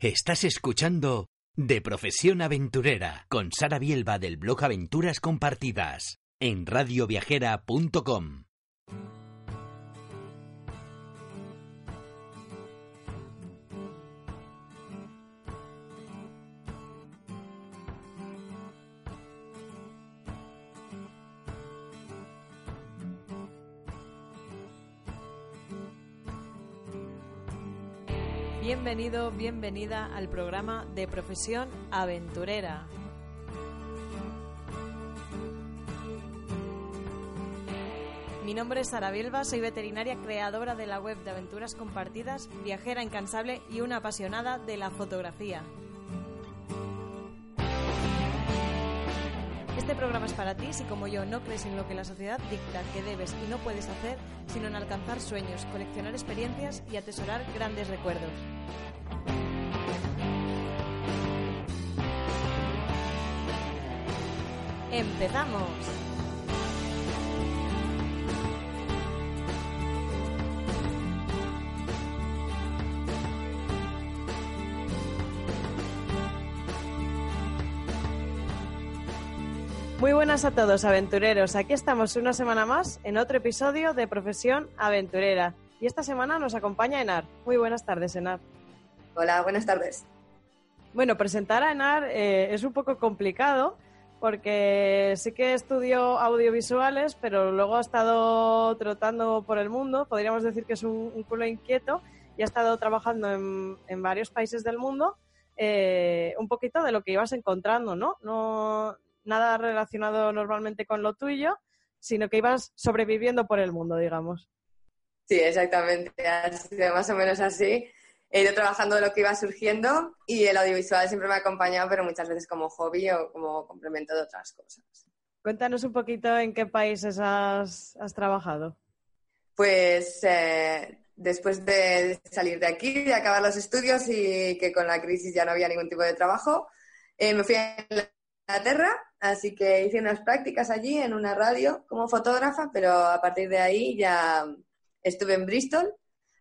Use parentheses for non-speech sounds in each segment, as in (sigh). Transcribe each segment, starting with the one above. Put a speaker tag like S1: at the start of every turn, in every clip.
S1: Estás escuchando De Profesión Aventurera con Sara Bielba del blog Aventuras Compartidas en radioviajera.com.
S2: Bienvenido, bienvenida al programa de Profesión Aventurera. Mi nombre es Sara Bielba, soy veterinaria creadora de la web de aventuras compartidas, viajera incansable y una apasionada de la fotografía. Este programa es para ti si como yo no crees en lo que la sociedad dicta que debes y no puedes hacer, sino en alcanzar sueños, coleccionar experiencias y atesorar grandes recuerdos. ¡Empezamos! Muy buenas a todos, aventureros. Aquí estamos una semana más en otro episodio de Profesión Aventurera. Y esta semana nos acompaña Enar. Muy buenas tardes, Enar.
S3: Hola, buenas tardes.
S2: Bueno, presentar a Enar eh, es un poco complicado porque sí que estudió audiovisuales, pero luego ha estado trotando por el mundo. Podríamos decir que es un, un culo inquieto y ha estado trabajando en, en varios países del mundo. Eh, un poquito de lo que ibas encontrando, ¿no? No nada relacionado normalmente con lo tuyo, sino que ibas sobreviviendo por el mundo, digamos.
S3: Sí, exactamente. Ha sido más o menos así. He ido trabajando de lo que iba surgiendo y el audiovisual siempre me ha acompañado, pero muchas veces como hobby o como complemento de otras cosas.
S2: Cuéntanos un poquito en qué países has, has trabajado.
S3: Pues eh, después de salir de aquí, de acabar los estudios y que con la crisis ya no había ningún tipo de trabajo, eh, me fui a Inglaterra, así que hice unas prácticas allí en una radio como fotógrafa, pero a partir de ahí ya estuve en Bristol,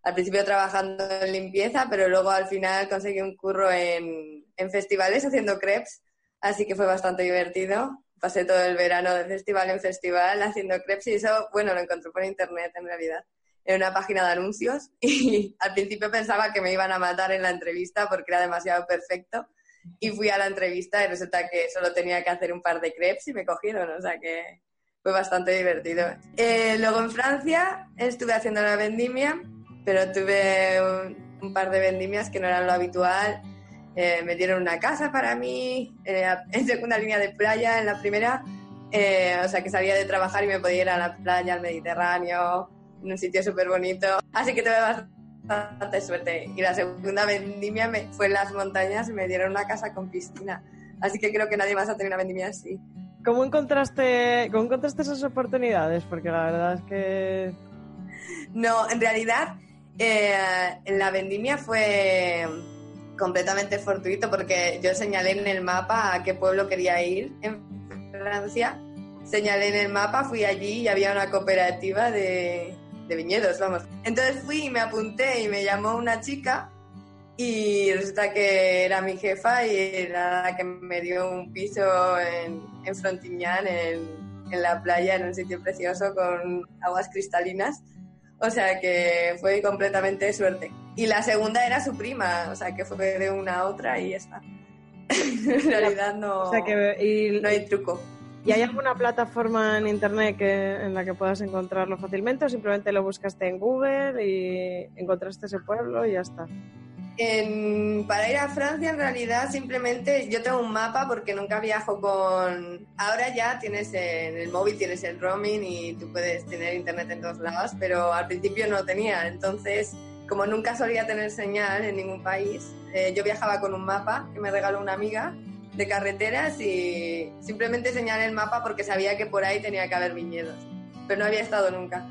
S3: al principio trabajando en limpieza, pero luego al final conseguí un curro en, en festivales haciendo crepes, así que fue bastante divertido. Pasé todo el verano de festival en festival haciendo crepes y eso, bueno, lo encontré por internet en realidad, en una página de anuncios (laughs) y al principio pensaba que me iban a matar en la entrevista porque era demasiado perfecto y fui a la entrevista y resulta que solo tenía que hacer un par de crepes y me cogieron, o sea que fue bastante divertido. Eh, luego en Francia estuve haciendo la vendimia, pero tuve un, un par de vendimias que no eran lo habitual. Eh, me dieron una casa para mí, eh, (laughs) en segunda línea de playa, en la primera, eh, o sea que salía de trabajar y me podía ir a la playa, al Mediterráneo, en un sitio súper bonito. Así que tuve bastante suerte. Y la segunda vendimia me, fue en las montañas y me dieron una casa con piscina. Así que creo que nadie más ha tenido una vendimia así.
S2: ¿Cómo encontraste, ¿Cómo encontraste esas oportunidades? Porque la verdad es que...
S3: No, en realidad eh, la vendimia fue completamente fortuito porque yo señalé en el mapa a qué pueblo quería ir en Francia. Señalé en el mapa, fui allí y había una cooperativa de, de viñedos, vamos. Entonces fui y me apunté y me llamó una chica y resulta que era mi jefa y era la que me dio un piso en, en Frontiñán, en, en la playa, en un sitio precioso con aguas cristalinas. O sea que fue completamente suerte. Y la segunda era su prima, o sea que fue de una a otra y ya está. (laughs) en realidad no,
S2: O sea que, y,
S3: no hay truco.
S2: ¿Y hay alguna plataforma en internet que, en la que puedas encontrarlo fácilmente o simplemente lo buscaste en Google y encontraste ese pueblo y ya está?
S3: En- para ir a Francia, en realidad, simplemente yo tengo un mapa porque nunca viajo con. Ahora ya tienes en el móvil, tienes el roaming y tú puedes tener internet en todos lados, pero al principio no tenía. Entonces, como nunca solía tener señal en ningún país, eh, yo viajaba con un mapa que me regaló una amiga de carreteras y simplemente señalé el mapa porque sabía que por ahí tenía que haber viñedos, pero no había estado nunca.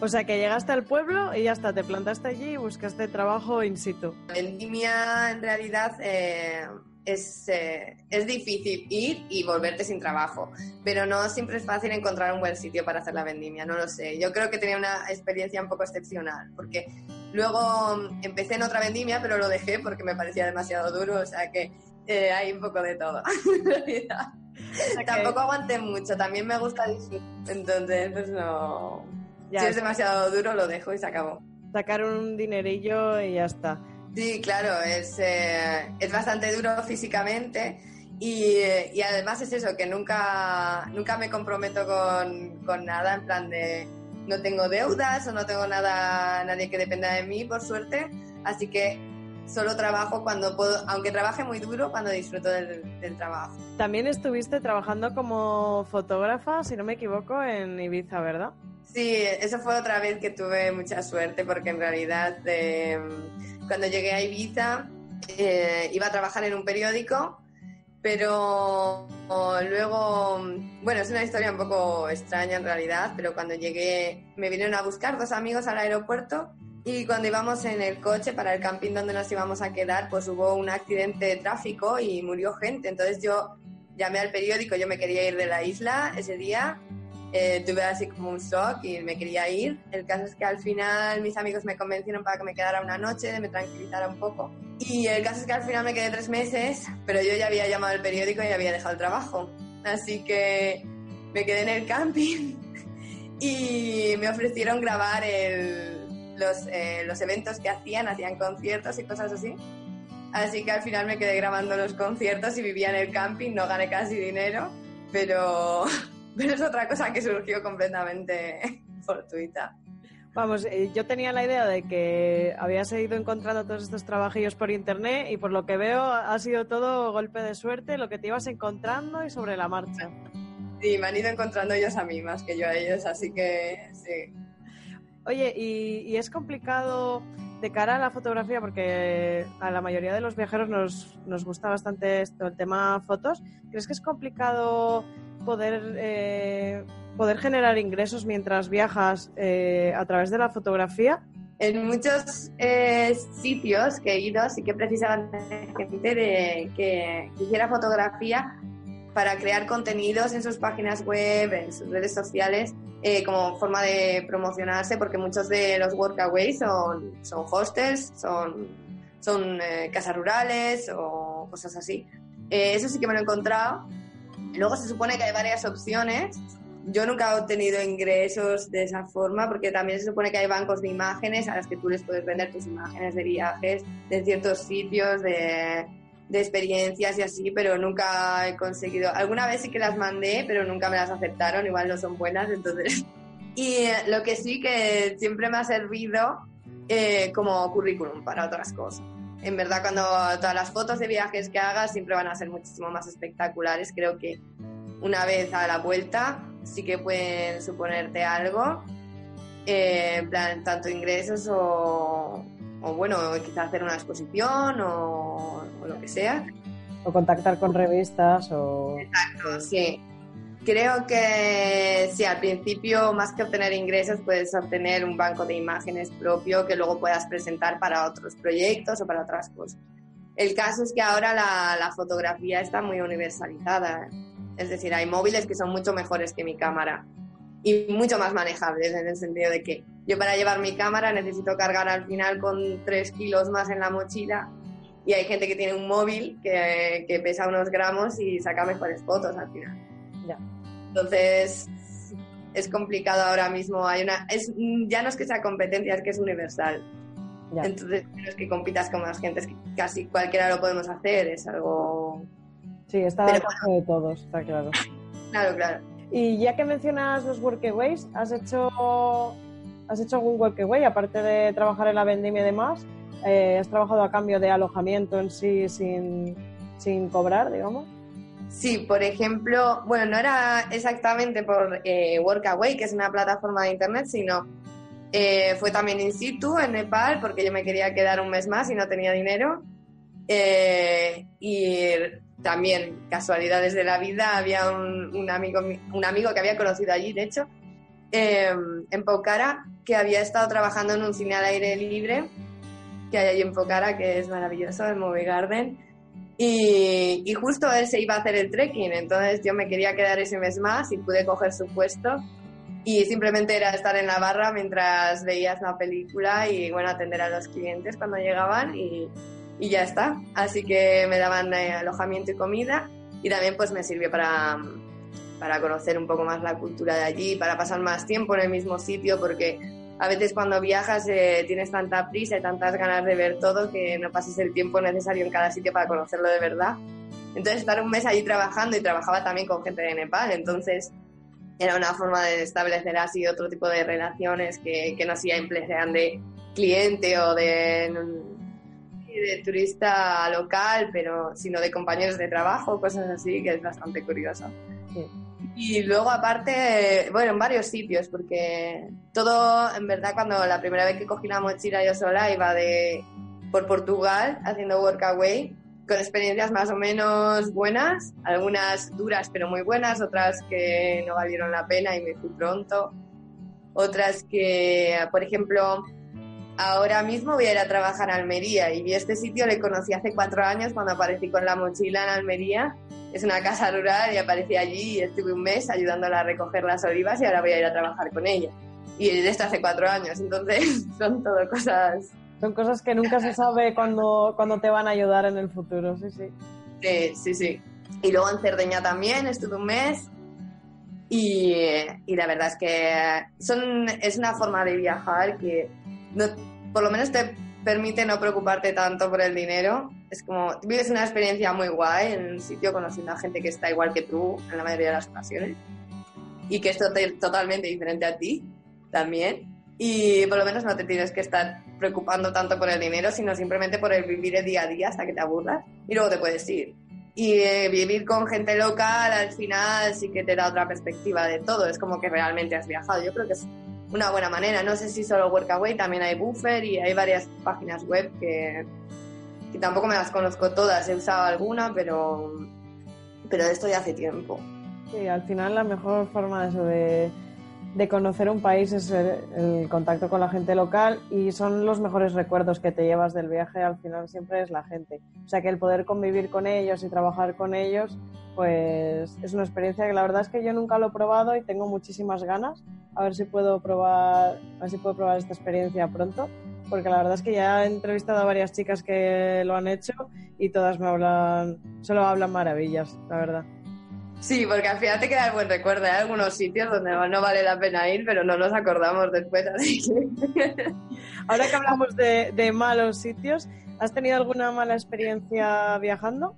S2: O sea que llegaste al pueblo y ya está, te plantaste allí y buscaste trabajo in situ.
S3: Vendimia en realidad eh, es, eh, es difícil ir y volverte sin trabajo, pero no siempre es fácil encontrar un buen sitio para hacer la vendimia, no lo sé. Yo creo que tenía una experiencia un poco excepcional, porque Luego mm, empecé en otra vendimia, pero lo dejé porque me parecía demasiado duro, o sea que eh, hay un poco de todo, (laughs) en realidad. Tampoco aguanté mucho, también me gusta disfrutar, entonces pues no... si es demasiado duro lo dejo y se acabó.
S2: Sacar un dinerillo y ya está.
S3: Sí, claro, es, eh, es bastante duro físicamente y, y, además es eso, que nunca, nunca me comprometo con, con, nada, en plan de no tengo deudas o no tengo nada, nadie que dependa de mí, por suerte, así que solo trabajo cuando puedo, aunque trabaje muy duro, cuando disfruto del, del trabajo.
S2: También estuviste trabajando como fotógrafa, si no me equivoco, en Ibiza, ¿verdad?
S3: Sí, eso fue otra vez que tuve mucha suerte porque en realidad eh, cuando llegué a Ibiza eh, iba a trabajar en un periódico pero luego, bueno, es una historia un poco extraña en realidad, pero cuando llegué me vinieron a buscar dos amigos al aeropuerto y cuando íbamos en el coche para el camping donde nos íbamos a quedar, pues hubo un accidente de tráfico y murió gente. Entonces yo llamé al periódico, yo me quería ir de la isla ese día eh, tuve así como un shock y me quería ir. El caso es que al final mis amigos me convencieron para que me quedara una noche, me tranquilizara un poco. Y el caso es que al final me quedé tres meses, pero yo ya había llamado al periódico y había dejado el trabajo. Así que me quedé en el camping (laughs) y me ofrecieron grabar los, eh, los eventos que hacían, hacían conciertos y cosas así. Así que al final me quedé grabando los conciertos y vivía en el camping, no gané casi dinero, pero (laughs) pero es otra cosa que surgió completamente (laughs) fortuita.
S2: Vamos, eh, yo tenía la idea de que habías ido encontrando todos estos trabajillos por internet y por lo que veo ha sido todo golpe de suerte, lo que te ibas encontrando y sobre la marcha.
S3: Sí, me han ido encontrando ellos a mí más que yo a ellos, así que sí.
S2: Oye, y, y es complicado de cara a la fotografía, porque a la mayoría de los viajeros nos, nos gusta bastante esto, el tema fotos, ¿crees que es complicado poder, eh, poder generar ingresos mientras viajas eh, a través de la fotografía?
S3: En muchos eh, sitios que he ido sí que precisaban gente de que hiciera fotografía para crear contenidos en sus páginas web, en sus redes sociales, como forma de promocionarse, porque muchos de los workaways son, son hostels, son, son casas rurales o cosas así. eso sí que me lo he encontrado Luego se supone que hay varias opciones. Yo nunca he obtenido ingresos de esa forma porque también se supone que hay bancos de imágenes a las que tú les puedes vender tus imágenes de viajes, de ciertos sitios, de, de experiencias y así, pero nunca he conseguido. Alguna vez sí que las mandé, pero nunca me las aceptaron, igual no son buenas, entonces. (laughs) Y lo que sí que siempre me ha servido eh, como currículum para otras cosas en verdad cuando todas las fotos de viajes que hagas siempre van a ser muchísimo más espectaculares. Creo que una vez a la vuelta sí que pueden suponerte algo, eh, tanto ingresos o, o, bueno, quizás hacer una exposición o, o, lo que sea.
S2: O contactar con revistas o...
S3: Exacto, sí. Creo que sí, al principio, más que obtener ingresos, puedes obtener un banco de imágenes propio que luego puedas presentar para otros proyectos o para otras cosas. El caso es que ahora la, la fotografía está muy universalizada. Es decir, hay móviles que son mucho mejores que mi cámara y mucho más manejables en el sentido de que yo para llevar mi cámara necesito cargar al final con 3 kilos más en la mochila y hay gente que tiene un móvil que, que pesa unos gramos y saca mejores fotos al final.
S2: Ya.
S3: Entonces, es complicado ahora mismo. Hay una, es, ya no es que sea competencia, es que es universal. Ya. Entonces, no es que compitas con más gente, es que casi cualquiera lo podemos hacer, es algo...
S2: Sí, está alcance de todos, está claro.
S3: claro, claro.
S2: Y ya que mencionas los workaways, ¿has hecho, ¿has hecho algún workaway, aparte de trabajar en la vendimia y demás? Eh, ¿Has trabajado a cambio de alojamiento en sí sin, sin cobrar, digamos?
S3: Sí, por ejemplo, bueno, no era exactamente por eh, Workaway, que es una plataforma de internet, sino eh, fue también in situ en Nepal, porque yo me quería quedar un mes más y no tenía dinero. Eh, y también, casualidades de la vida, había un, amigo, un amigo que había conocido allí, de hecho, en Pokhara, que había estado trabajando en un cine al aire libre que hay allí en Pokhara, que es maravilloso, el Movie Garden. Y, y, justo él se iba a hacer el trekking, entonces yo me quería quedar ese mes más y pude coger su puesto. y simplemente era estar en la barra mientras veías la película y bueno, atender a los clientes cuando llegaban y, y ya está. Así que me daban eh, alojamiento y comida y también pues me sirvió para, para conocer un poco más la cultura de allí, para pasar más tiempo en el mismo sitio porque a veces cuando viajas eh, tienes tanta prisa y tantas ganas de ver todo que no pases el tiempo necesario en cada sitio para conocerlo de verdad. Entonces estar un mes allí trabajando y trabajaba también con gente de Nepal, entonces era una forma de establecer así otro tipo de relaciones que, que no siempre sean de cliente o de, de turista local, pero sino de compañeros de trabajo, cosas así, que es bastante curioso. Y luego aparte, bueno, en varios sitios, porque todo, en verdad, cuando la primera vez que cogí la mochila yo sola iba de por Portugal haciendo workaway con experiencias más o menos buenas, algunas duras pero muy buenas, otras que no valieron la pena y me fui pronto, otras que, por ejemplo, ahora mismo voy a ir a trabajar a Almería y este sitio, le conocí hace cuatro años cuando aparecí con la mochila en Almería, es una casa rural y aparecí allí y estuve un mes ayudándola a recoger las olivas y ahora voy a ir a trabajar con ella. Y esto hace cuatro años, entonces (laughs) son todo cosas
S2: son cosas que nunca se sabe cuando, cuando te van a ayudar en el futuro, sí, sí.
S3: Sí, sí, sí. Y luego en Cerdeña también estuve un mes y, y la verdad es que son, es una forma de viajar que no, por lo menos te permite no preocuparte tanto por el dinero. Es como, vives una experiencia muy guay en un sitio conociendo a gente que está igual que tú en la mayoría de las ocasiones y que es totalmente diferente a ti también. Y por lo menos no te tienes que estar preocupando tanto por el dinero, sino simplemente por el vivir el día a día hasta que te aburras y luego te puedes ir. Y eh, vivir con gente local al final sí que te da otra perspectiva de todo, es como que realmente has viajado. Yo creo que es una buena manera. No sé si solo Workaway, también hay Buffer y hay varias páginas web que, que tampoco me las conozco todas, he usado alguna, pero, pero esto ya hace tiempo.
S2: Sí, al final la mejor forma de de de conocer un país es el, contacto con la gente local y son los mejores recuerdos que te llevas del viaje, al final siempre es la gente. O sea que el poder convivir con ellos y trabajar con ellos, pues es una experiencia que la verdad es que yo nunca lo he probado y tengo muchísimas ganas. A ver si puedo probar, a ver si puedo probar esta experiencia pronto, porque la verdad es que ya he entrevistado a varias chicas que lo han hecho y todas me hablan, solo hablan maravillas, la verdad.
S3: Sí, porque al final te queda el buen recuerdo. Hay algunos sitios donde no vale la pena ir, pero no nos acordamos después, así que... (laughs)
S2: Ahora que hablamos de, malos sitios, ¿has tenido alguna mala experiencia viajando?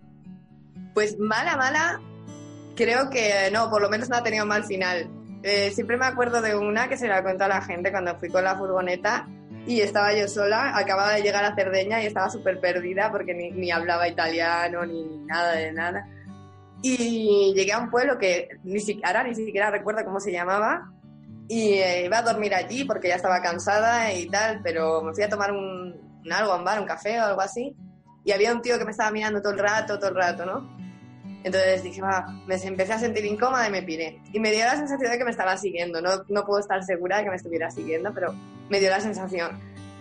S3: Pues mala, mala, creo que no, por lo menos no ha tenido mal final. Eh, siempre me acuerdo de una que se la cuento a la gente cuando fui con la furgoneta y estaba yo sola, acababa de llegar a Cerdeña y estaba súper perdida porque ni, ni hablaba italiano ni nada de nada y llegué a un pueblo que ni siquiera, ni siquiera recuerdo cómo se llamaba. Y eh, iba a dormir allí porque ya estaba cansada y tal, pero me fui a tomar un, algo, un bar, un café o algo así. Y había un tío que me estaba mirando todo el rato, todo el rato, ¿no? Entonces dije, va, me empecé a sentir incómoda y me piré. Y me dio la sensación de que me estaba siguiendo. No, no puedo estar segura de que me estuviera siguiendo, pero me dio la sensación.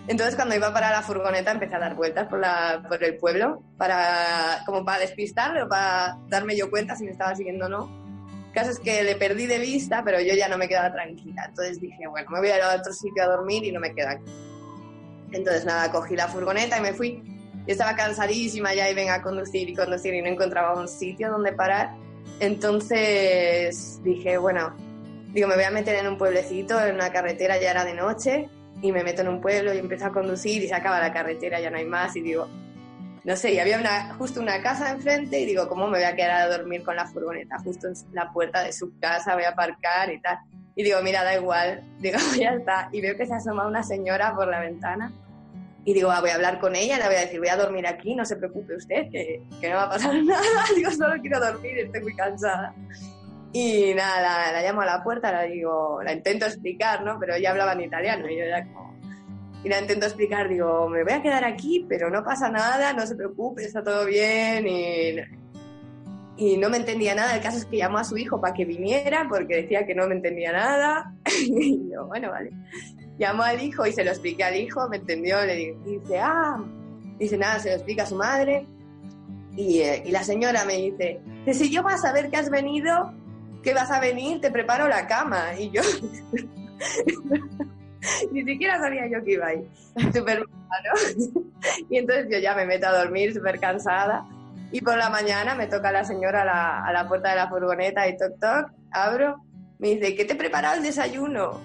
S3: Entonces cuando iba para la furgoneta empecé a dar vueltas por, la, por el pueblo, para, como para despistarle o para darme yo cuenta si me estaba siguiendo o no. El caso es que le perdí de vista, pero yo ya no me quedaba tranquila. Entonces dije, bueno, me voy a ir a otro sitio a dormir y no me queda aquí. Entonces nada, cogí la furgoneta y me fui. Yo estaba cansadísima ya y venga a conducir y conducir y no encontraba un sitio donde parar. Entonces dije, bueno, digo, me voy a meter en un pueblecito, en una carretera, ya era de noche y me meto en un pueblo y empiezo a conducir y se acaba la carretera, ya no hay más y digo, no sé, y había una, justo una casa enfrente y digo, ¿cómo me voy a quedar a dormir con la furgoneta justo en la puerta de su casa? Voy a aparcar y tal. Y digo, mira, da igual, (laughs) digo, ya está. Y veo que se asoma una señora por la ventana y digo, ah, voy a hablar con ella, le voy a decir, voy a dormir aquí, no se preocupe usted, que, que no va a pasar (laughs) nada. digo, solo quiero dormir, estoy muy cansada. Y nada, la, llamo a la puerta, la digo, la intento explicar, ¿no? Pero ella hablaba en italiano y yo ya como... Y la intento explicar, digo, me voy a quedar aquí, pero no pasa nada, no se preocupe, está todo bien y... Y no me entendía nada, el caso es que llamó a su hijo para que viniera porque decía que no me entendía nada. (laughs) y yo, bueno, vale. Llamó al hijo y se lo expliqué al hijo, me entendió, le dice, ah, dice nada, se lo explica a su madre. Y, eh, y la señora me dice, si yo vas a saber que has venido, que vas a venir, te preparo la cama. Y yo (laughs) ni siquiera sabía yo que iba ahí. Súper ¿no? (laughs) Y entonces yo ya me meto a dormir súper cansada. Y por la mañana me toca la señora a la, a la puerta de la furgoneta y toc toc, abro, me dice, ¿qué te prepara el desayuno?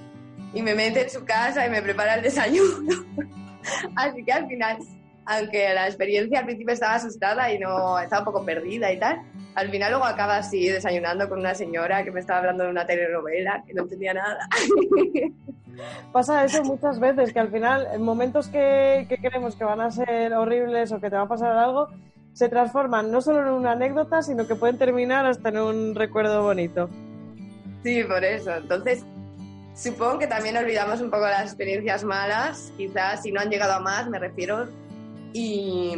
S3: Y me mete en su casa y me prepara el desayuno. (laughs) Así que al final, aunque la experiencia al principio estaba asustada y no estaba un poco perdida y tal, al final luego acaba así desayunando con una señora que me estaba hablando de una telenovela, que no entendía nada. (laughs)
S2: Pasa eso muchas veces, que al final, en momentos que, que creemos que van a ser horribles o que te va a pasar algo, se transforman no solo en una anécdota, sino que pueden terminar hasta en un recuerdo bonito.
S3: Sí, por eso. Entonces, supongo que también olvidamos un poco las experiencias malas, quizás si no han llegado a más, me refiero, y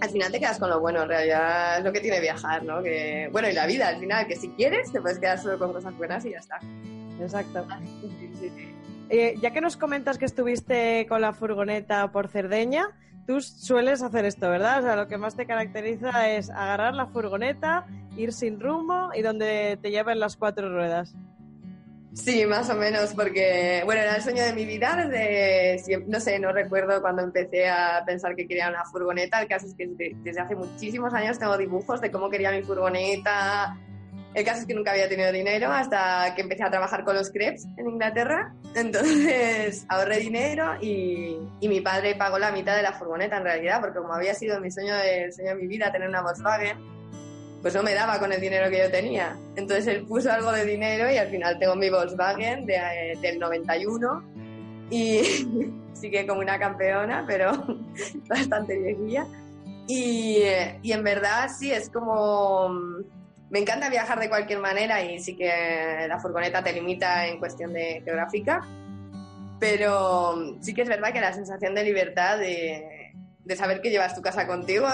S3: al final te quedas con lo bueno, en realidad es lo que tiene viajar, ¿no? Que, bueno, y la vida, al final, que si quieres te puedes quedar solo con cosas buenas y ya está.
S2: Exacto. Eh, ya que nos comentas que estuviste con la furgoneta por Cerdeña, tú sueles hacer esto, ¿verdad? O sea, lo que más te caracteriza es agarrar la furgoneta, ir sin rumbo y donde te lleven las cuatro ruedas.
S3: Sí, más o menos, porque, bueno, era el sueño de mi vida desde, no sé, no recuerdo cuando empecé a pensar que quería una furgoneta. El caso es que desde hace muchísimos años tengo dibujos de cómo quería mi furgoneta. El caso es que nunca había tenido dinero hasta que empecé a trabajar con los crepes en Inglaterra. Entonces (laughs) ahorré dinero y, mi padre pagó la mitad de la furgoneta en realidad, porque como había sido mi sueño de, sueño de mi vida tener una Volkswagen, pues no me daba con el dinero que yo tenía. Entonces él puso algo de dinero y al final tengo mi Volkswagen de, eh, del 91 y sigue (laughs) como una campeona, pero (laughs) bastante viejilla. Y, y, en verdad sí, es como... Me encanta viajar de cualquier manera y sí que la furgoneta te limita en cuestión de geográfica, pero sí que es verdad que la sensación de libertad, de, de saber que llevas tu casa contigo,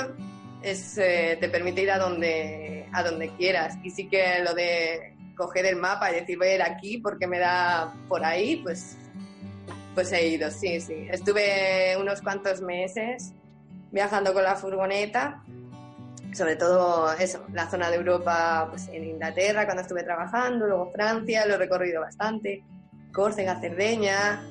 S3: es, eh, te permite ir a donde, a donde quieras. Y sí que lo de coger el mapa y decir voy a ir aquí porque me da por ahí, pues, pues he ido, sí, sí. Estuve unos cuantos meses viajando con la furgoneta, sobre todo eso, la zona de Europa, pues en Inglaterra cuando estuve trabajando, luego Francia, lo he recorrido bastante, Córcega, Cerdeña,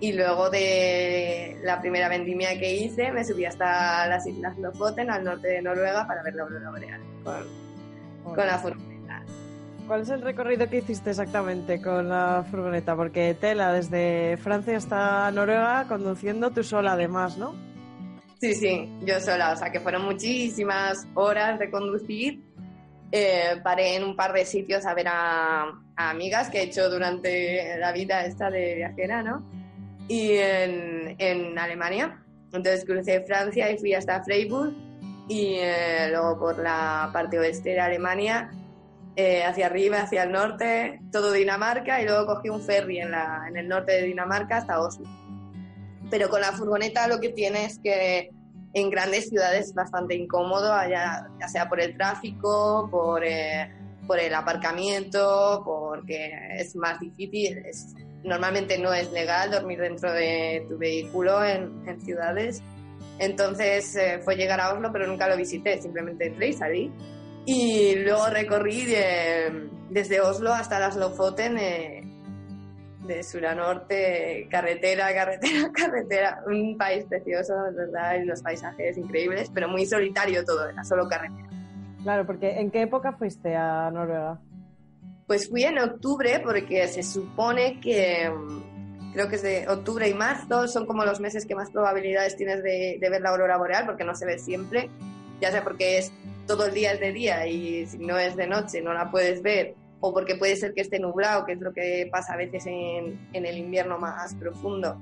S3: y luego de la primera vendimia que hice, me subí hasta las Islas Lofoten, al norte de Noruega, para ver la aurora boreal con, con la furgoneta.
S2: ¿Cuál es el recorrido que hiciste exactamente con la furgoneta? Porque tela desde Francia hasta Noruega conduciendo tú sola además, ¿no?
S3: Sí, sí, yo sola, o sea que fueron muchísimas horas de conducir. Eh, paré en un par de sitios a ver a, a amigas que he hecho durante la vida esta de viajera, ¿no? Y en, en Alemania. Entonces crucé Francia y fui hasta Freiburg y eh, luego por la parte oeste de Alemania, eh, hacia arriba, hacia el norte, todo Dinamarca y luego cogí un ferry en, la, en el norte de Dinamarca hasta Oslo. Pero con la furgoneta lo que tiene es que en grandes ciudades es bastante incómodo, ya, ya sea por el tráfico, por, eh, por el aparcamiento, porque es más difícil, es, normalmente no es legal dormir dentro de tu vehículo en, en ciudades. Entonces eh, fue llegar a Oslo, pero nunca lo visité, simplemente entré y salí. Y luego recorrí desde Oslo hasta las Lofoten, eh, de sur a norte, carretera, carretera, (laughs) carretera. Un país precioso, de verdad, y los paisajes increíbles, pero muy solitario todo, era solo carretera.
S2: Claro, porque ¿en qué época fuiste a Noruega?
S3: Pues fui en octubre porque se supone que mm, creo que es de octubre y marzo son como los meses que más probabilidades tienes de, ver la aurora boreal porque no se ve siempre, ya sea porque es todo el día es de día y si no es de noche no la puedes ver o porque puede ser que esté nublado, que es lo que pasa a veces en, en el invierno más profundo.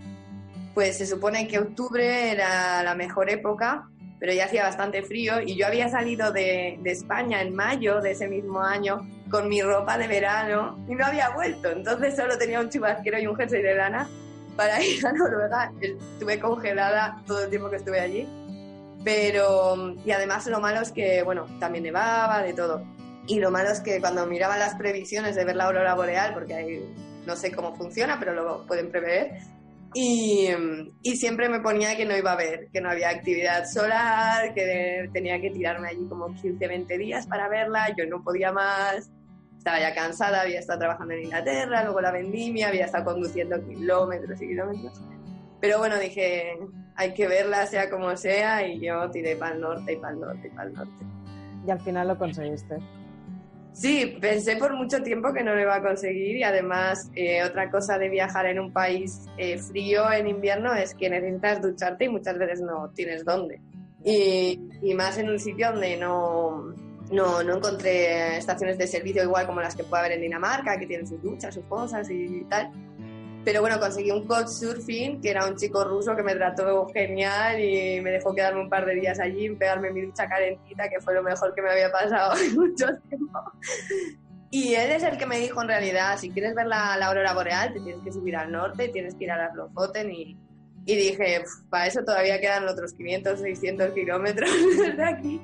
S3: Pues se supone que octubre era la mejor época, pero ya hacía bastante frío y yo había salido de, de España en mayo de ese mismo año con mi ropa de verano y no había vuelto. Entonces solo tenía un chubasquero y un jersey de lana para (laughs) ir a Noruega. Estuve congelada todo el tiempo que estuve allí. Pero, y además lo malo es que, bueno, también nevaba, de todo. Y lo malo es que cuando miraba las previsiones de ver la aurora boreal, porque ahí no sé cómo funciona, pero lo pueden prever, y, y, siempre me ponía que no iba a ver, que no había actividad solar, que tenía que tirarme allí como 15, 20 días para verla, yo no podía más estaba ya cansada, había estado trabajando en Inglaterra, luego la vendimia, había estado conduciendo kilómetros y kilómetros. Pero bueno, dije, hay que verla sea como sea y yo tiré para el norte y para el norte y para el norte.
S2: Y al final lo conseguiste.
S3: Sí, pensé por mucho tiempo que no lo iba a conseguir y además eh, otra cosa de viajar en un país eh, frío en invierno es que necesitas ducharte y muchas veces no tienes dónde. Y, más en un sitio donde no, no, no encontré estaciones de servicio igual como las que puede haber en Dinamarca, que tienen sus duchas, sus cosas y tal. Pero bueno, conseguí un coach surfing, que era un chico ruso que me trató genial y me dejó quedarme un par de días allí, pegarme mi ducha calentita, que fue lo mejor que me había pasado (laughs) en mucho tiempo. Y él es el que me dijo en realidad, si quieres ver la, aurora boreal, te tienes que subir al norte, tienes que ir a las Lofoten y, y dije, para eso todavía quedan otros 500, 600 kilómetros (laughs) desde aquí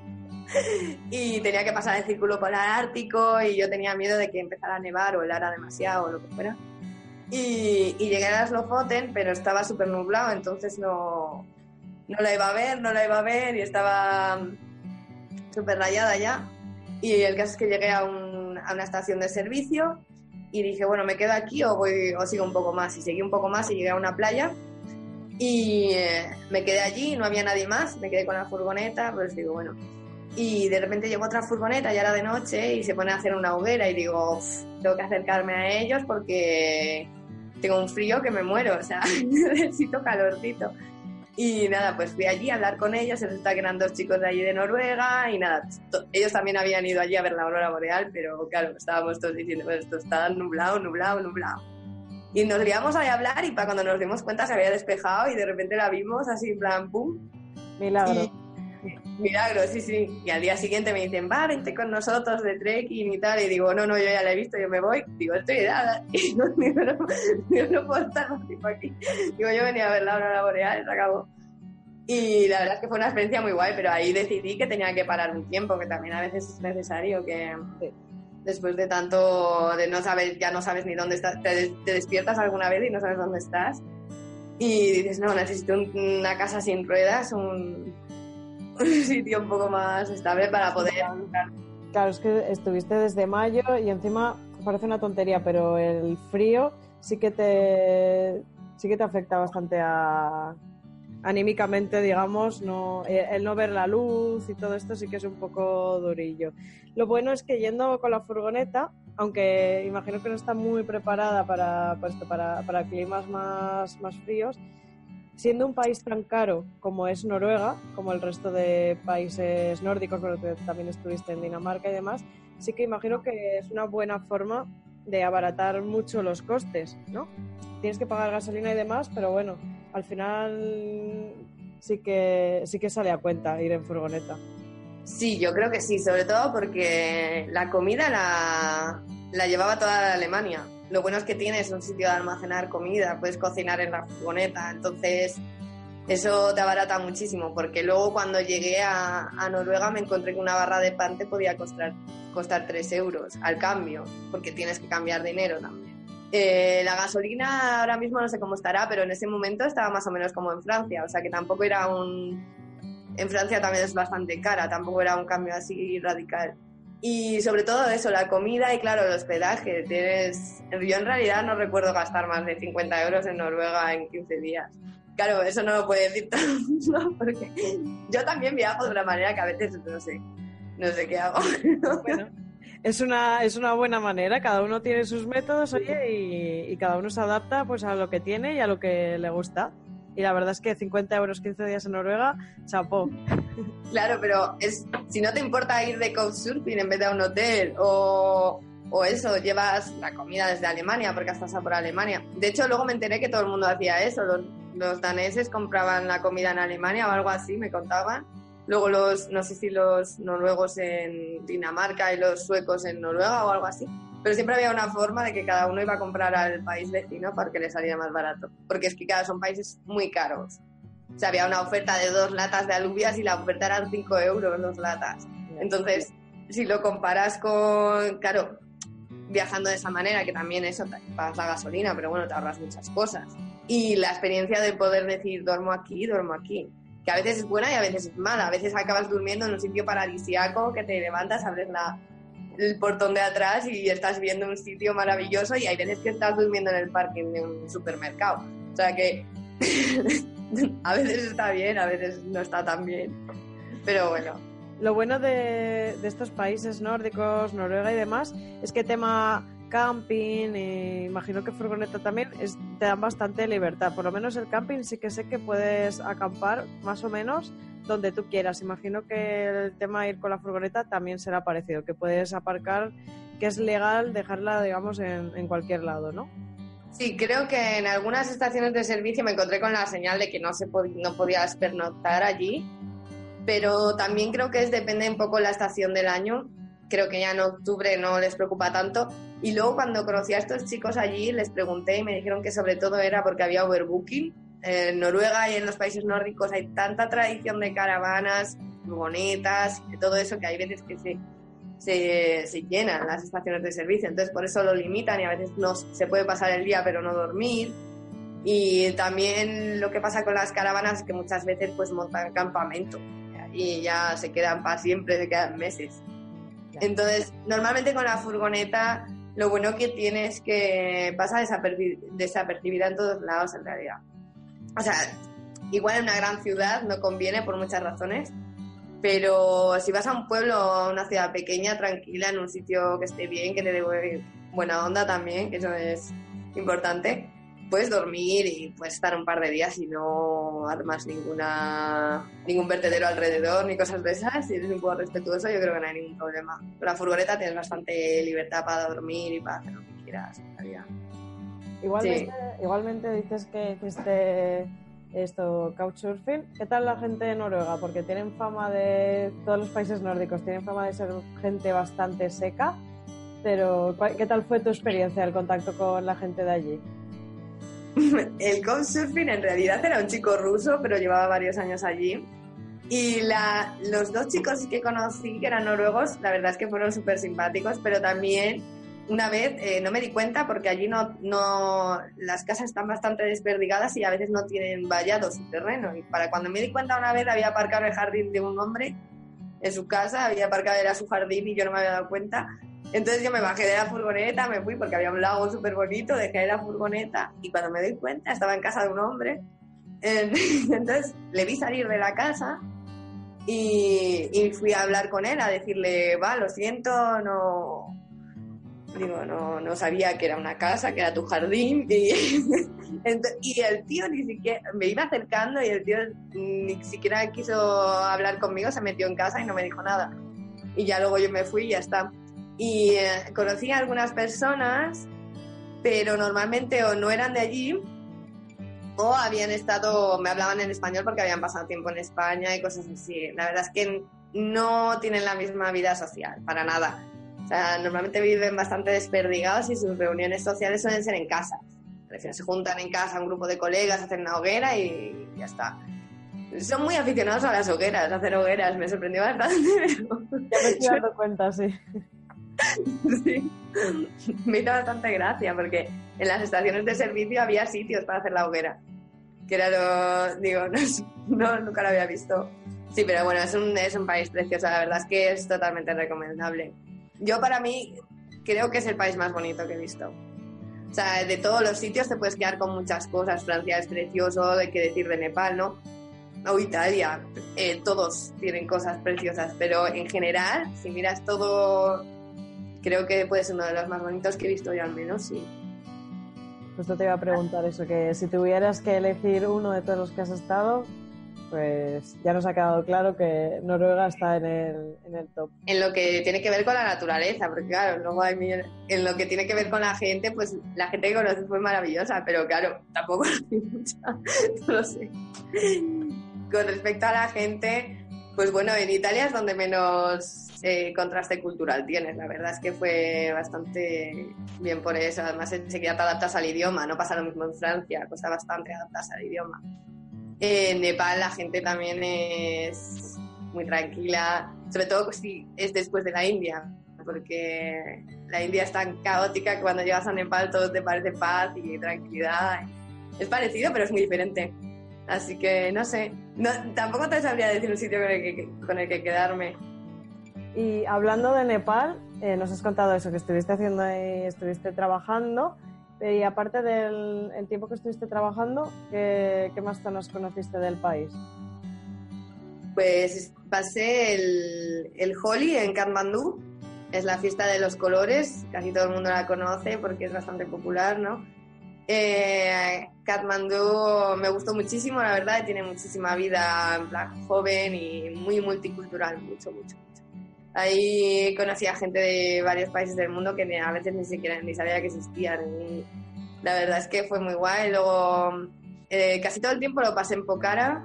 S3: y tenía que pasar el círculo polar ártico y yo tenía miedo de que empezara a nevar o helara demasiado o lo que fuera. Y, llegué a Lofoten, pero estaba súper nublado, entonces no, no la iba a ver, no la iba a ver y estaba súper rayada ya. Y el caso es que llegué a, a, una estación de servicio y dije, bueno, me quedo aquí o, voy, o sigo un poco más. Y seguí un poco más y llegué a una playa y eh, me quedé allí, no había nadie más, me quedé con la furgoneta, pues digo, bueno, y de repente llegó otra furgoneta, ya era de noche, y se pone a hacer una hoguera y digo, tengo que acercarme a ellos porque tengo un frío que me muero, o sea, (laughs) necesito calorcito. Y nada, pues fui allí a hablar con ellos, resulta que eran dos chicos de allí de Noruega y nada, ellos también habían ido allí a ver la aurora boreal, pero claro, estábamos todos diciendo, pues esto está nublado, nublado, nublado. Y nos liamos ahí a hablar y para cuando nos dimos cuenta se había despejado y de repente la vimos así en plan, ¡pum!
S2: Milagro.
S3: Milagro, sí, sí. Y al día siguiente me dicen, va, vente con nosotros de trekking y tal. Y digo, no, no, yo ya la he visto, yo me voy. Digo, estoy dada. (laughs) Y no, digo, no, no puedo estar más tiempo aquí. Digo, yo venía a ver la aurora boreal, se acabó. Y la verdad es que fue una experiencia muy guay, pero ahí decidí que tenía que parar un tiempo, que también a veces es necesario que después de tanto, de no saber, ya no sabes ni dónde estás, te, te despiertas alguna vez y no sabes dónde estás. Y dices, no, necesito una casa sin ruedas, un, un sitio un poco más estable para poder...
S2: Claro, es que estuviste desde mayo y encima parece una tontería, pero el frío sí que te sí que te afecta bastante a anímicamente, digamos, no eh, el no ver la luz y todo esto sí que es un poco durillo. Lo bueno es que yendo con la furgoneta, aunque imagino que no está muy preparada para, para, esto, para, para climas más, más fríos, siendo un país tan caro como es Noruega, como el resto de países nórdicos, pero que también estuviste en Dinamarca y demás, sí que imagino que es una buena forma de abaratar mucho los costes, ¿no? Tienes que pagar gasolina y demás, pero bueno, al final sí que sí que sale a cuenta ir en furgoneta.
S3: Sí, yo creo que sí, sobre todo porque la comida la, la llevaba toda Alemania. Lo bueno es que tienes un sitio de almacenar comida, puedes cocinar en la furgoneta, entonces eso te abarata muchísimo, porque luego cuando llegué a, Noruega me encontré que una barra de pan te podía costar, costar 3 euros al cambio, porque tienes que cambiar dinero también. Eh, la gasolina ahora mismo no sé cómo estará, pero en ese momento estaba más o menos como en Francia, o sea que tampoco era un... En Francia también es bastante cara, tampoco era un cambio así radical. Y sobre todo eso, la comida y claro, el hospedaje. Tienes... Yo en realidad no recuerdo gastar más de 50 euros en Noruega en 15 días. Claro, eso no lo puede decir todo el mundo (laughs) porque yo también viajo de una manera que a veces no sé, no sé qué hago. (laughs)
S2: Bueno, es una, es una buena manera, cada uno tiene sus métodos, oye, y, y cada uno se adapta pues a lo que tiene y a lo que le gusta y la verdad es que 50 euros 15 días en Noruega, chapó.
S3: Claro, pero es, si no te importa ir de couchsurfing en vez de a un hotel o, o eso, llevas la comida desde Alemania porque has pasado por Alemania. De hecho, luego me enteré que todo el mundo hacía eso. Los, los, daneses compraban la comida en Alemania o algo así, me contaban. Luego los, no sé si los noruegos en Dinamarca y los suecos en Noruega o algo así pero siempre había una forma de que cada uno iba a comprar al país vecino para que le saliera más barato, porque es que cada son países muy caros. O sea, había una oferta de dos latas de alubias y la oferta eran cinco euros dos latas. Entonces, si lo comparas con, claro, viajando de esa manera, que también eso, te pagas la gasolina, pero bueno, te ahorras muchas cosas. Y la experiencia de poder decir, duermo aquí, duermo aquí, que a veces es buena y a veces es mala. A veces acabas durmiendo en un sitio paradisiaco que te levantas, abres la, el portón de atrás y estás viendo un sitio maravilloso y hay veces que estás durmiendo en el parking de un supermercado. O sea que (laughs) a veces está bien, a veces no está tan bien. Pero bueno.
S2: Lo bueno de, de estos países nórdicos, Noruega y demás, es que tema camping, e imagino que furgoneta también, es, te dan bastante libertad. Por lo menos el camping sí que sé que puedes acampar más o menos donde tú quieras. Imagino que el tema de ir con la furgoneta también será parecido, que puedes aparcar, que es legal dejarla, digamos, en, en cualquier lado, ¿no?
S3: Sí, creo que en algunas estaciones de servicio me encontré con la señal de que no, se no podías pernoctar allí, pero también creo que es, depende un poco la estación del año. Creo que ya en octubre no les preocupa tanto. Y luego cuando conocí a estos chicos allí, les pregunté y me dijeron que sobre todo era porque había overbooking. En Noruega y en los países nórdicos hay tanta tradición de caravanas, furgonetas, de todo eso que hay veces que se se, se, llenan las estaciones de servicio, entonces por eso lo limitan y a veces no se puede pasar el día pero no dormir. Y también lo que pasa con las caravanas es que muchas veces pues montan campamento y ya se quedan para siempre, se quedan meses. Entonces, normalmente con la furgoneta lo bueno que tiene es que pasa desapercibida en todos lados en realidad. O sea, igual en una gran ciudad no conviene por muchas razones, pero si vas a un pueblo a una ciudad pequeña, tranquila, en un sitio que esté bien, que te dé buena onda también, que eso es importante, puedes dormir y puedes estar un par de días y no armas ninguna, ningún vertedero alrededor ni cosas de esas. Si eres un poco respetuoso, yo creo que no hay ningún problema. Con la furgoneta tienes bastante libertad para dormir y para hacer lo que quieras.
S2: Igualmente, igualmente dices que hiciste esto, Couchsurfing. ¿Qué tal la gente de Noruega? Porque tienen fama de, todos los países nórdicos tienen fama de ser gente bastante seca, pero ¿qué tal fue tu experiencia, el contacto con la gente de allí? (laughs)
S3: El Couchsurfing en realidad era un chico ruso, pero llevaba varios años allí. Y la, los dos chicos que conocí, que eran noruegos, la verdad es que fueron súper simpáticos, pero también una vez eh, no me di cuenta porque allí no, no, las casas están bastante desperdigadas y a veces no tienen vallado su terreno. Y para cuando me di cuenta una vez había aparcado el jardín de un hombre en su casa, había aparcado era su jardín y yo no me había dado cuenta. Entonces yo me bajé de la furgoneta, me fui porque había un lago súper bonito, dejé la furgoneta y cuando me di cuenta estaba en casa de un hombre. (laughs) Entonces le vi salir de la casa y, y fui a hablar con él, a decirle, va, lo siento, no, Digo, no, no sabía que era una casa, que era tu jardín. (laughs) Y, y el tío ni siquiera, me iba acercando y el tío ni siquiera quiso hablar conmigo, se metió en casa y no me dijo nada. Y ya luego yo me fui y ya está. Y eh, conocí a algunas personas, pero normalmente o no eran de allí o habían estado, me hablaban en español porque habían pasado tiempo en España y cosas así. La verdad es que no tienen la misma vida social, para nada. O sea, normalmente viven bastante desperdigados y sus reuniones sociales suelen ser en casa. Se juntan en casa un grupo de colegas, hacen una hoguera y ya está. Son muy aficionados a las hogueras, a hacer hogueras. Me sorprendió bastante. (laughs)
S2: Pero... Ya me estoy dando cuenta, sí. (laughs)
S3: sí. Me hizo bastante gracia porque en las estaciones de servicio había sitios para hacer la hoguera. Que era lo. Digo, (laughs) no, nunca lo había visto. Sí, pero bueno, es un, es un país precioso. La verdad es que es totalmente recomendable yo para mí creo que es el país más bonito que he visto. O sea, de todos los sitios te puedes quedar con muchas cosas. Francia es precioso, hay que decir de Nepal, ¿no? O Italia, eh, todos tienen cosas preciosas, pero en general, si miras todo, creo que puede ser uno de los más bonitos que he visto yo al menos, sí.
S2: Justo te iba a preguntar eso, que si tuvieras que elegir uno de todos los que has estado, pues ya nos ha quedado claro que Noruega está en el, en el top.
S3: En lo que tiene que ver con la naturaleza, porque claro, luego hay en lo que tiene que ver con la gente, pues la gente que conoce fue maravillosa, pero claro, tampoco (laughs) mucha, no lo sé. Con respecto a la gente, pues bueno, en Italia es donde menos eh, contraste cultural tienes. La verdad es que fue bastante bien por eso. Además, enseguida te adaptas al idioma. No pasa lo mismo en Francia, cuesta bastante adaptarse al idioma. En Nepal la gente también es muy tranquila, sobre todo si es después de la India, porque la India es tan caótica que cuando llegas a Nepal todo te parece paz y tranquilidad. Es parecido, pero es muy diferente. Así que no sé, no, tampoco te sabría decir un sitio con el que, con el que quedarme.
S2: Y hablando de Nepal, eh, nos has contado eso, que estuviste haciendo ahí, estuviste trabajando. Y aparte del el tiempo que estuviste trabajando, ¿qué, qué más zonas conociste del país?
S3: Pues pasé el, el Holi en Kathmandú, es la fiesta de los colores, casi todo el mundo la conoce porque es bastante popular, ¿no? Eh, me gustó muchísimo, la verdad, tiene muchísima vida, en plan joven y muy multicultural, mucho, mucho. Ahí conocí a gente de varios países del mundo que a veces ni siquiera ni sabía que existían. Y la verdad es que fue muy guay. Luego, eh, casi todo el tiempo lo pasé en Pokhara,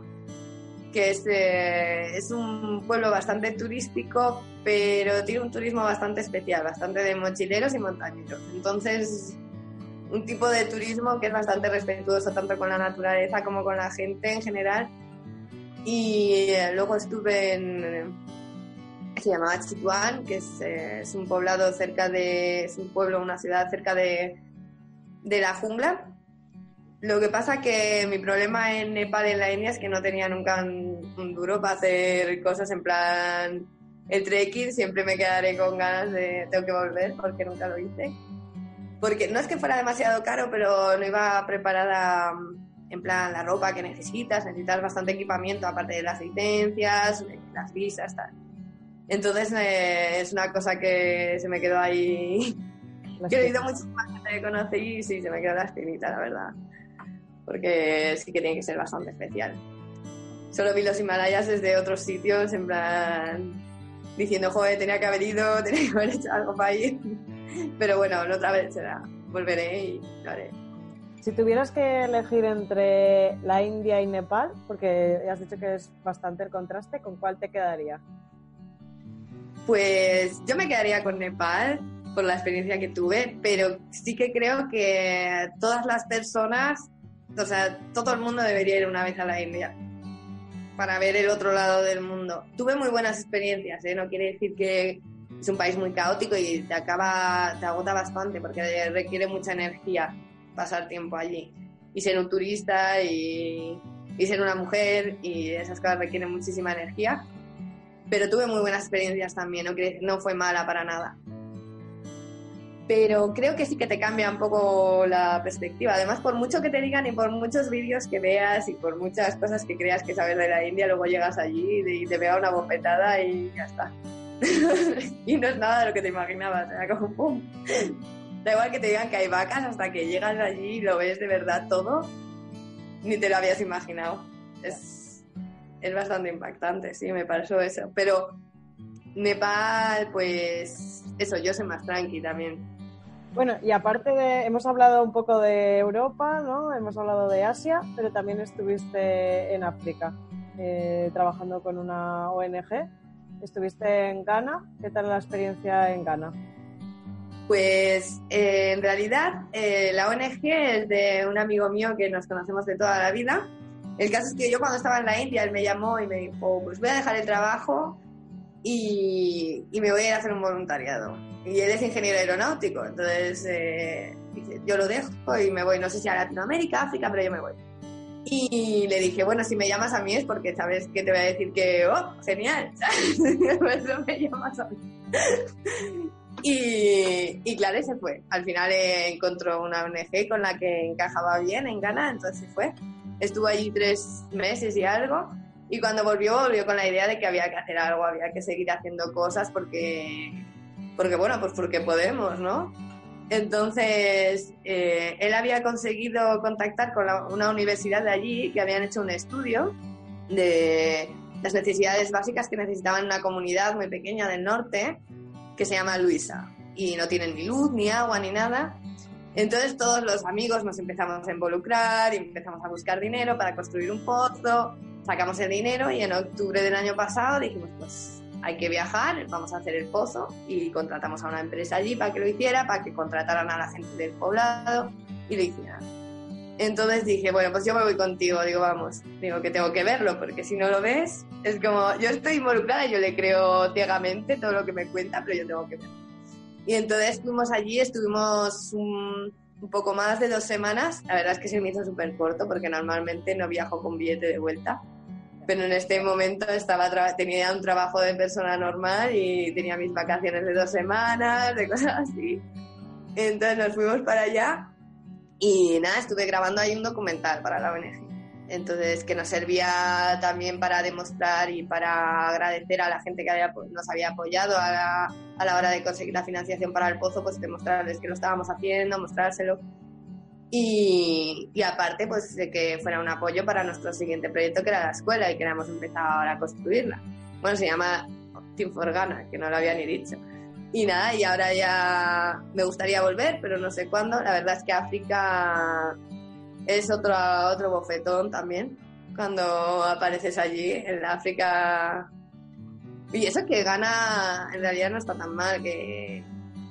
S3: que es, eh, es un pueblo bastante turístico, pero tiene un turismo bastante especial, bastante de mochileros y montañeros. Entonces, un tipo de turismo que es bastante respetuoso tanto con la naturaleza como con la gente en general. Y eh, luego estuve en, se llamaba Chituán, que es, eh, es, un poblado cerca de, es un pueblo, una ciudad cerca de, de la jungla, lo que pasa que mi problema en Nepal, en la India, es que no tenía nunca un, un, duro para hacer cosas en plan el trekking. Siempre me quedaré con ganas de tengo que volver porque nunca lo hice. Porque no es que fuera demasiado caro, pero no iba preparada en plan la ropa que necesitas. Necesitas bastante equipamiento, aparte de las licencias, las visas, tal. Entonces eh, es una cosa que se me quedó ahí. que he oído muchísima gente que conocí y sí, se me quedó la espinita, la verdad porque sí que tiene que ser bastante especial. Solo vi los Himalayas desde otros sitios, en plan, diciendo, joder, tenía que haber ido, (laughs) tenía que haber hecho algo para ir. Pero bueno, otra vez será, volveré y lo haré.
S2: Si tuvieras que elegir entre la India y Nepal, porque has dicho que es bastante el contraste, ¿con cuál te quedaría?
S3: Pues yo me quedaría con Nepal por la experiencia que tuve, pero sí que creo que todas las personas o sea, todo el mundo debería ir una vez a la India para ver el otro lado del mundo. Tuve muy buenas experiencias, ¿eh? no quiere decir que es un país muy caótico y te acaba, te agota bastante porque requiere mucha energía pasar tiempo allí. Y ser un turista y, y ser una mujer y esas cosas requieren muchísima energía. Pero tuve muy buenas experiencias también, no, no fue mala para nada pero creo que sí que te cambia un poco la perspectiva. Además, por mucho que te digan y por muchos vídeos que veas y por muchas cosas que creas que sabes de la India, luego llegas allí y te vea una bofetada y ya está. (laughs) y no es nada de lo que te imaginabas, era como ¡pum! Da igual que te digan que hay vacas hasta que llegas allí y lo ves de verdad todo, ni te lo habías imaginado. Es, es bastante impactante, sí, me pareció eso. Pero Nepal, pues eso, yo soy más tranqui también.
S2: Bueno, y aparte de, hemos hablado un poco de Europa, ¿no? Hemos hablado de Asia, pero también estuviste en África, eh, trabajando con una ONG. Estuviste en Ghana. ¿Qué tal la experiencia en Ghana?
S3: Pues eh, en realidad eh, la ONG es de un amigo mío que nos conocemos de toda la vida. El caso es que yo cuando estaba en la India, él me llamó y me dijo, pues voy a dejar el trabajo y, me voy a ir a hacer un voluntariado y él es ingeniero aeronáutico, entonces eh, yo lo dejo y me voy, no sé si a Latinoamérica, África, pero yo me voy. Y le dije, bueno, si me llamas a mí es porque sabes que te voy a decir que, oh, genial, (laughs) mí. y, y claro, se fue. Al final eh, encontró una ONG con la que encajaba bien en Ghana, entonces se fue. Estuvo allí tres meses y algo. Y cuando volvió, volvió con la idea de que había que hacer algo, había que seguir haciendo cosas porque porque bueno, pues porque podemos, ¿no? Entonces, eh, él había conseguido contactar con una universidad de allí que habían hecho un estudio de las necesidades básicas que necesitaban una comunidad muy pequeña del norte que se llama Luisa y no tienen ni luz, ni agua, ni nada. Entonces todos los amigos nos empezamos a involucrar y empezamos a buscar dinero para construir un pozo, sacamos el dinero y en octubre del año pasado dijimos, pues hay que viajar, vamos a hacer el pozo y contratamos a una empresa allí para que lo hiciera, para que contrataran a la gente del poblado y lo hicieran. Entonces dije, bueno, pues yo me voy contigo, digo, vamos, digo que tengo que verlo, porque si no lo ves, es como, yo estoy involucrada, yo le creo ciegamente todo lo que me cuenta, pero yo tengo que verlo. Y entonces fuimos allí, estuvimos un, un poco más de dos semanas, la verdad es que se me hizo súper corto, porque normalmente no viajo con billete de vuelta, Pero en este momento estaba tenía un trabajo de persona normal y tenía mis vacaciones de dos semanas, de cosas así. Entonces nos fuimos para allá y nada, estuve grabando ahí un documental para la ONG. Entonces, que nos servía también para demostrar y para agradecer a la gente que nos había apoyado a a la hora de conseguir la financiación para el pozo, pues demostrarles que lo estábamos haciendo, mostrárselo. Y, aparte, pues de que fuera un apoyo para nuestro siguiente proyecto, que era la escuela, y que hemos empezado ahora a construirla. Bueno, se llama Team Forgana, que no lo había ni dicho. Y nada, y ahora ya me gustaría volver, pero no sé cuándo. La verdad es que África es otro, otro bofetón también. Cuando apareces allí en África. Y eso que gana en realidad no está tan mal, que,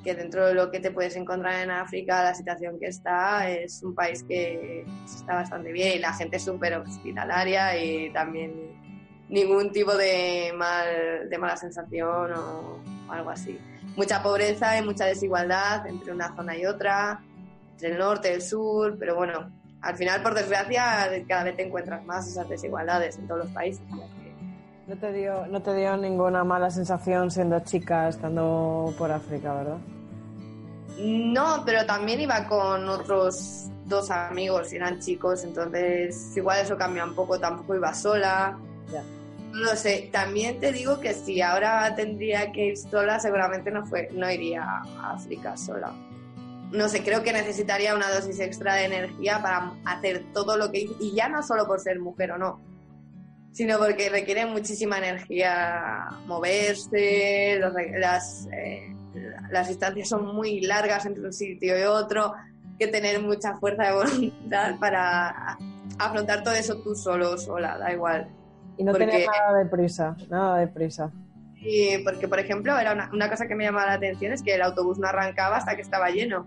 S3: que dentro de lo que te puedes encontrar en África, la situación que está, es un país que está bastante bien y la gente es súper hospitalaria y también ningún tipo de, mal, de mala sensación o algo así mucha pobreza y mucha desigualdad entre una zona y otra, entre el norte y el sur, pero bueno, al final, por desgracia, cada vez te encuentras más esas desigualdades en todos los países.
S2: No te dio, no te dio ninguna mala sensación siendo chica estando por África, ¿verdad?
S3: No, pero también iba con otros dos amigos y eran chicos, entonces igual eso cambia un poco, tampoco iba sola. No sé, también te digo que si ahora tendría que ir sola, seguramente no, fue, no iría a África sola. No sé, creo que necesitaría una dosis extra de energía para hacer todo lo que hice. Y ya no solo por ser mujer o no, sino porque requiere muchísima energía moverse, las, eh, las distancias son muy largas entre un sitio y otro, que tener mucha fuerza de voluntad para afrontar todo eso tú solo, sola, da igual.
S2: Y no tenía nada de prisa, nada de prisa.
S3: Y porque, por ejemplo, era una, cosa que me llamaba la atención es que el autobús no arrancaba hasta que estaba lleno.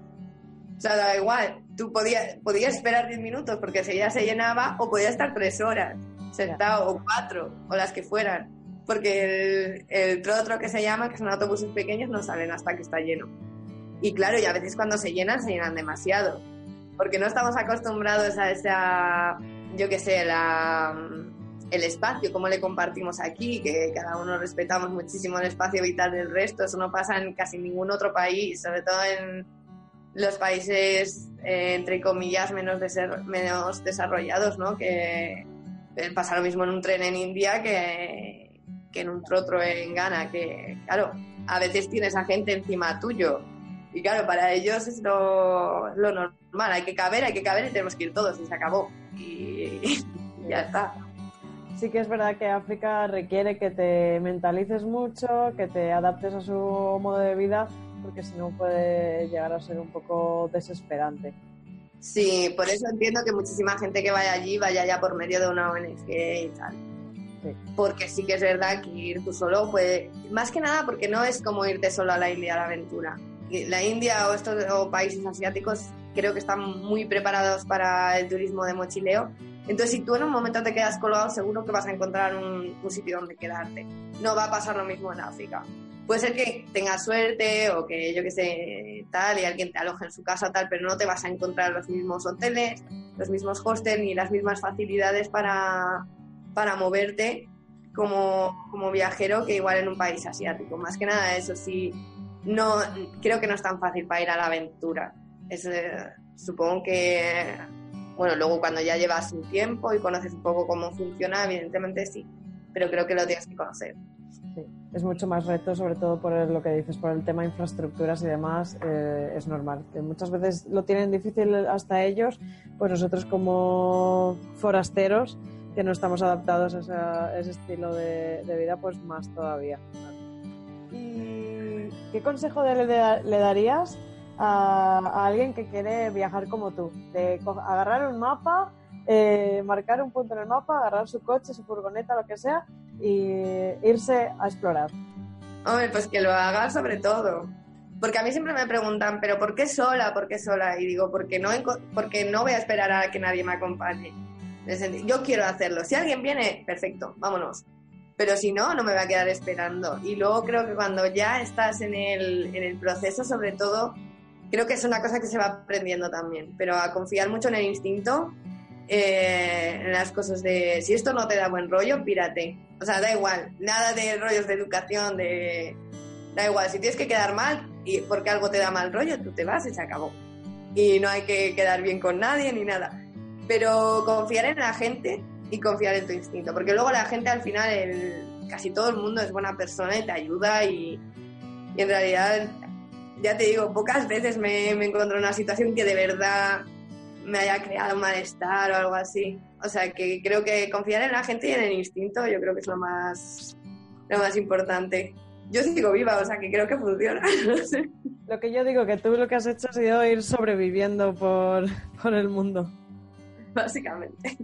S3: O sea, da igual, tú podías, podías esperar 10 minutos porque ya se llenaba o podías estar tres horas sentado o cuatro o las que fueran. Porque el, el trotro que se llama, que son autobuses pequeños, no salen hasta que está lleno. Y claro, y a veces cuando se llenan, se llenan demasiado. Porque no estamos acostumbrados a esa, yo qué sé, la el espacio, cómo le compartimos aquí, que cada uno respetamos muchísimo el espacio vital del resto, eso no pasa en casi ningún otro país, sobre todo en los países, eh, entre comillas, menos, de ser, menos desarrollados, ¿no? Que pasa lo mismo en un tren en India que, en un trotro en Ghana, que, claro, a veces tienes a gente encima tuyo. Y claro, para ellos es lo, lo normal, hay que caber, hay que caber y tenemos que ir todos y se acabó. y (laughs) ya está
S2: sí que es verdad que África requiere que te mentalices mucho, que te adaptes a su modo de vida, porque si no puede llegar a ser un poco desesperante.
S3: Sí, por eso entiendo que muchísima gente que vaya allí vaya ya por medio de una ONG y tal. Porque sí que es verdad que ir tú solo puede, más que nada porque no es como irte solo a la India a la aventura. La India o estos o países asiáticos creo que están muy preparados para el turismo de mochileo entonces, si tú en un momento te quedas colgado, seguro que vas a encontrar un, sitio donde quedarte. No va a pasar lo mismo en África. Puede ser que tengas suerte o que yo que sé, tal, y alguien te aloje en su casa, tal, pero no te vas a encontrar los mismos hoteles, los mismos hostels ni las mismas facilidades para, para moverte como, como viajero que igual en un país asiático. Más que nada, eso sí, no, creo que no es tan fácil para ir a la aventura. Es, supongo que bueno, luego cuando ya llevas un tiempo y conoces un poco cómo funciona, evidentemente sí, pero creo que lo tienes que conocer.
S2: Sí, es mucho más reto, sobre todo por lo que dices, por el tema de infraestructuras y demás, eh, es normal. Muchas veces lo tienen difícil hasta ellos, pues nosotros como forasteros, que no estamos adaptados a, ese estilo de, vida, pues más todavía. ¿Y qué consejo le darías a, alguien que quiere viajar como tú, de agarrar un mapa, eh, marcar un punto en el mapa, agarrar su coche, su furgoneta, lo que sea, y irse a explorar.
S3: Hombre, pues que lo haga sobre todo. Porque a mí siempre me preguntan, ¿pero por qué sola? ¿Por qué sola? Y digo, porque no, porque no voy a esperar a que nadie me acompañe. Yo quiero hacerlo. Si alguien viene, perfecto, vámonos. Pero si no, no me voy a quedar esperando. Y luego creo que cuando ya estás en el, en el proceso, sobre todo, creo que es una cosa que se va aprendiendo también, pero a confiar mucho en el instinto eh, en las cosas de si esto no te da buen rollo, pírate. O sea, da igual, nada de rollos de educación, de da igual, si tienes que quedar mal y porque algo te da mal rollo, tú te vas y se acabó. Y no hay que quedar bien con nadie ni nada. Pero confiar en la gente y confiar en tu instinto, porque luego la gente al final, el, casi todo el mundo es buena persona y te ayuda y, y en realidad, ya te digo, pocas veces me, me encontré en una situación que de verdad me haya creado malestar o algo así. O sea, que creo que confiar en la gente y en el instinto yo creo que es lo más, lo más importante. Yo sigo viva, o sea, que creo que funciona. (laughs)
S2: Lo que yo digo, que tú lo que has hecho ha sido ir sobreviviendo por, (laughs) por el mundo.
S3: Básicamente.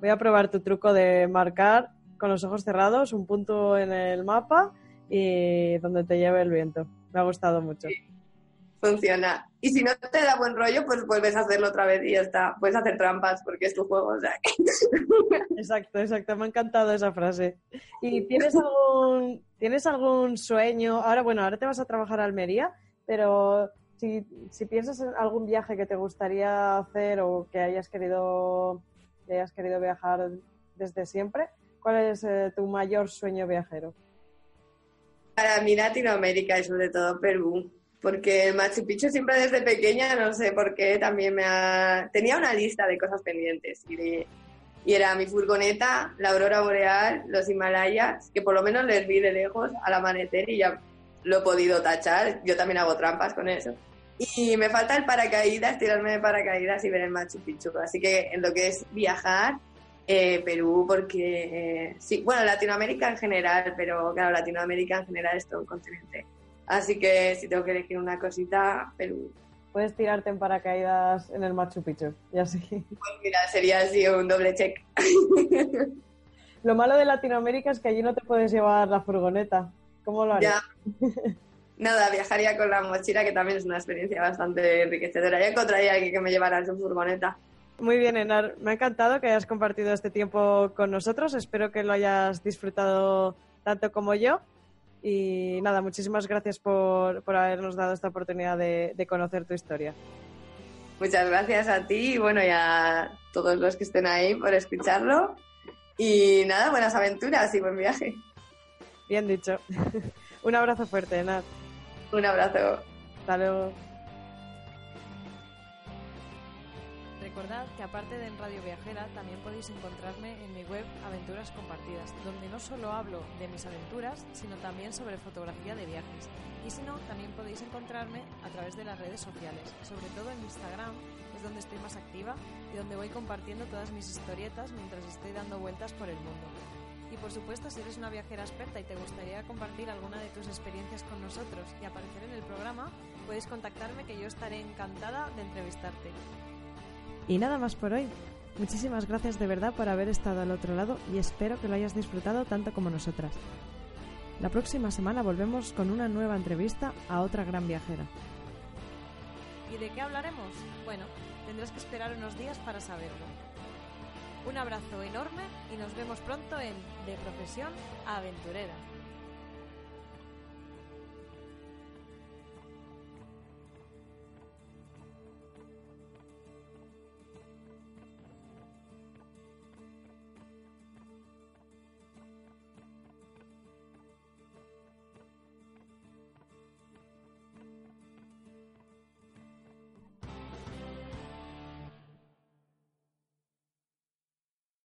S2: Voy a probar tu truco de marcar con los ojos cerrados un punto en el mapa y donde te lleve el viento. Me ha gustado mucho.
S3: Sí funciona. Y si no te da buen rollo, pues vuelves a hacerlo otra vez y ya está. Puedes hacer trampas porque es tu juego, o sea. (laughs)
S2: Exacto, exacto. Me ha encantado esa frase. ¿Y tienes algún, tienes algún sueño? Ahora, bueno, ahora te vas a trabajar a Almería, pero si, si piensas en algún viaje que te gustaría hacer o que hayas querido, que hayas querido viajar desde siempre, ¿cuál es eh, tu mayor sueño viajero?
S3: Para mí Latinoamérica y sobre todo Perú porque Machu Picchu siempre desde pequeña, no sé por qué, también me ha... Tenía una lista de cosas pendientes y, y era mi furgoneta, la aurora boreal, los Himalayas, que por lo menos les vi de lejos al amanecer y ya lo he podido tachar. Yo también hago trampas con eso. Y me falta el paracaídas, tirarme de paracaídas y ver el Machu Picchu. Así que en lo que es viajar, eh, Perú, porque eh, sí, bueno, Latinoamérica en general, pero claro, Latinoamérica en general es todo un continente Así que si tengo que elegir una cosita, Perú.
S2: Puedes tirarte en paracaídas en el Machu Picchu, y así.
S3: Pues mira, sería así un doble check.
S2: Lo malo de Latinoamérica es que allí no te puedes llevar la furgoneta. ¿Cómo lo harías?
S3: Ya. Nada, viajaría con la mochila, que también es una experiencia bastante enriquecedora. Ya encontraría a alguien que me llevara su furgoneta.
S2: Muy bien, Enar. Me ha encantado que hayas compartido este tiempo con nosotros. Espero que lo hayas disfrutado tanto como yo. Y nada, muchísimas gracias por, por habernos dado esta oportunidad de, de, conocer tu historia.
S3: Muchas gracias a ti y bueno, y a todos los que estén ahí por escucharlo. Y nada, buenas aventuras y buen viaje.
S2: Bien dicho. (laughs) Un abrazo fuerte, Nat.
S3: Un abrazo.
S2: Hasta luego.
S4: Recordad que aparte de en Radio Viajera también podéis encontrarme en mi web Aventuras Compartidas, donde no solo hablo de mis aventuras, sino también sobre fotografía de viajes. Y si no, también podéis encontrarme a través de las redes sociales, sobre todo en Instagram, es donde estoy más activa y donde voy compartiendo todas mis historietas mientras estoy dando vueltas por el mundo. Y por supuesto, si eres una viajera experta y te gustaría compartir alguna de tus experiencias con nosotros y aparecer en el programa, puedes contactarme que yo estaré encantada de entrevistarte.
S2: Y nada más por hoy. Muchísimas gracias de verdad por haber estado al otro lado y espero que lo hayas disfrutado tanto como nosotras. La próxima semana volvemos con una nueva entrevista a otra gran viajera.
S4: ¿Y de qué hablaremos? Bueno, tendrás que esperar unos días para saberlo. Un abrazo enorme y nos vemos pronto en De Profesión a Aventurera.